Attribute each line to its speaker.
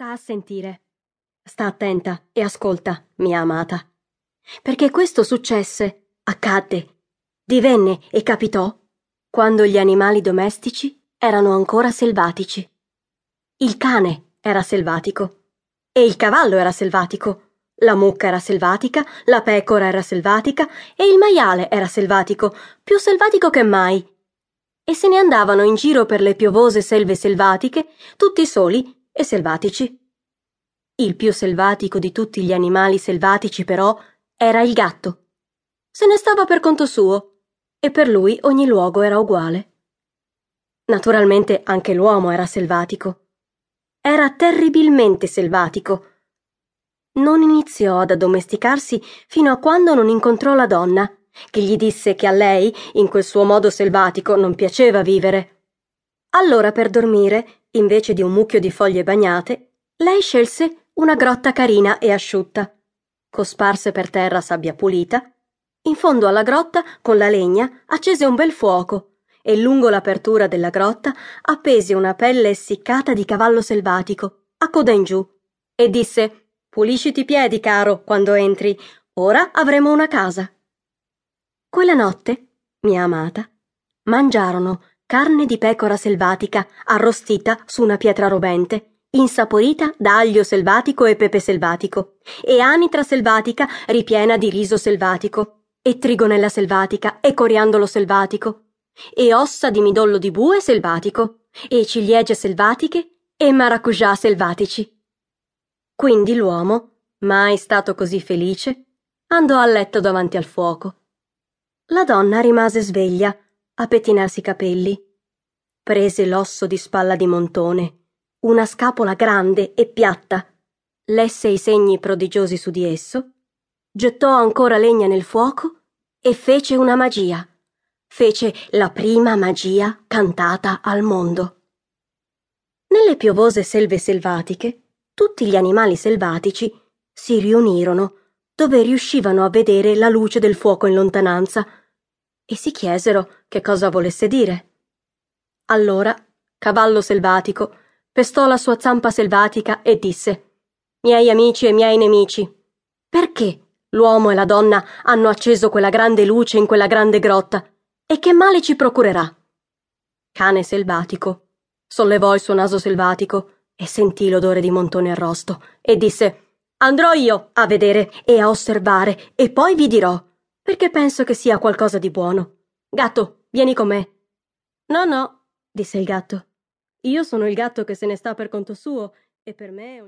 Speaker 1: Sta a sentire. Sta attenta e ascolta, mia amata. Perché questo successe, accadde, divenne e capitò quando gli animali domestici erano ancora selvatici. Il cane era selvatico e il cavallo era selvatico. La mucca era selvatica, la pecora era selvatica e il maiale era selvatico, più selvatico che mai. E se ne andavano in giro per le piovose selve selvatiche, tutti soli e selvatici. Il più selvatico di tutti gli animali selvatici, però, era il gatto. Se ne stava per conto suo, e per lui ogni luogo era uguale. Naturalmente anche l'uomo era selvatico. Era terribilmente selvatico. Non iniziò ad addomesticarsi fino a quando non incontrò la donna, che gli disse che a lei, in quel suo modo selvatico, non piaceva vivere. Allora per dormire invece di un mucchio di foglie bagnate, lei scelse una grotta carina e asciutta. Cosparse per terra sabbia pulita, in fondo alla grotta, con la legna, accese un bel fuoco e lungo l'apertura della grotta appese una pelle essiccata di cavallo selvatico, a coda in giù, e disse Pulisciti i piedi, caro, quando entri. Ora avremo una casa. Quella notte, mia amata, mangiarono carne di pecora selvatica arrostita su una pietra rovente, insaporita da aglio selvatico e pepe selvatico, e anitra selvatica ripiena di riso selvatico, e trigonella selvatica e coriandolo selvatico, e ossa di midollo di bue selvatico, e ciliegie selvatiche e maracujá selvatici. Quindi l'uomo, mai stato così felice, andò a letto davanti al fuoco. La donna rimase sveglia a pettinarsi i capelli. Prese l'osso di spalla di montone, una scapola grande e piatta, lesse i segni prodigiosi su di esso, gettò ancora legna nel fuoco e fece una magia. Fece la prima magia cantata al mondo. Nelle piovose selve selvatiche, tutti gli animali selvatici si riunirono dove riuscivano a vedere la luce del fuoco in lontananza e si chiesero che cosa volesse dire. Allora Cavallo Selvatico pestò la sua zampa selvatica e disse Miei amici e miei nemici, perché l'uomo e la donna hanno acceso quella grande luce in quella grande grotta e che male ci procurerà? Cane Selvatico sollevò il suo naso selvatico e sentì l'odore di montone arrosto e disse Andrò io a vedere e a osservare e poi vi dirò perché penso che sia qualcosa di buono. Gatto, vieni con me. No, no, disse il gatto. Io sono il gatto che se ne sta per conto suo, e per me ogni